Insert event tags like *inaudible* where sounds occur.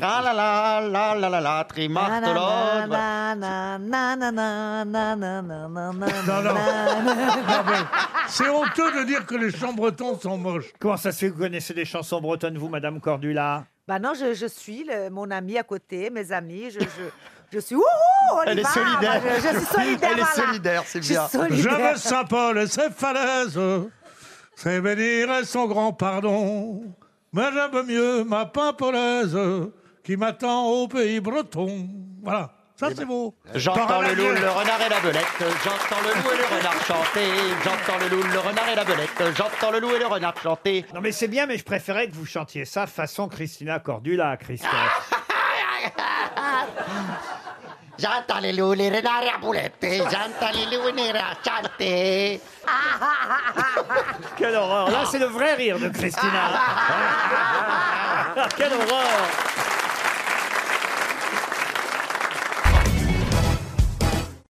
La la la la c'est honteux de dire que les chants bretons sont moches. Comment ça se fait que vous connaissez des chansons bretonnes, vous, Madame Cordula Bah non, je, suis mon ami à côté, mes amis. Je, je, je suis. Ouh, Elle est solidaire. Je, suis solidaire. Elle est solidaire, c'est Je bien. Je veux Saint-Paul et ses falaises, ses menhirs et son grand pardon. Mais j'aime mieux ma pimpolaise qui m'attend au pays breton. Voilà, ça c'est beau. J'entends le loup, le renard et la belette. J'entends le loup et le renard chanter. J'entends le loup, le renard et la belette. J'entends le loup et le renard chanter. Non, mais c'est bien, mais je préférais que vous chantiez ça façon Christina Cordula, Christophe. *laughs* Jantali luunire narea boulette, jantali luunire chanté. Quelle horreur Là, c'est le vrai rire de Christina. *laughs* Quelle horreur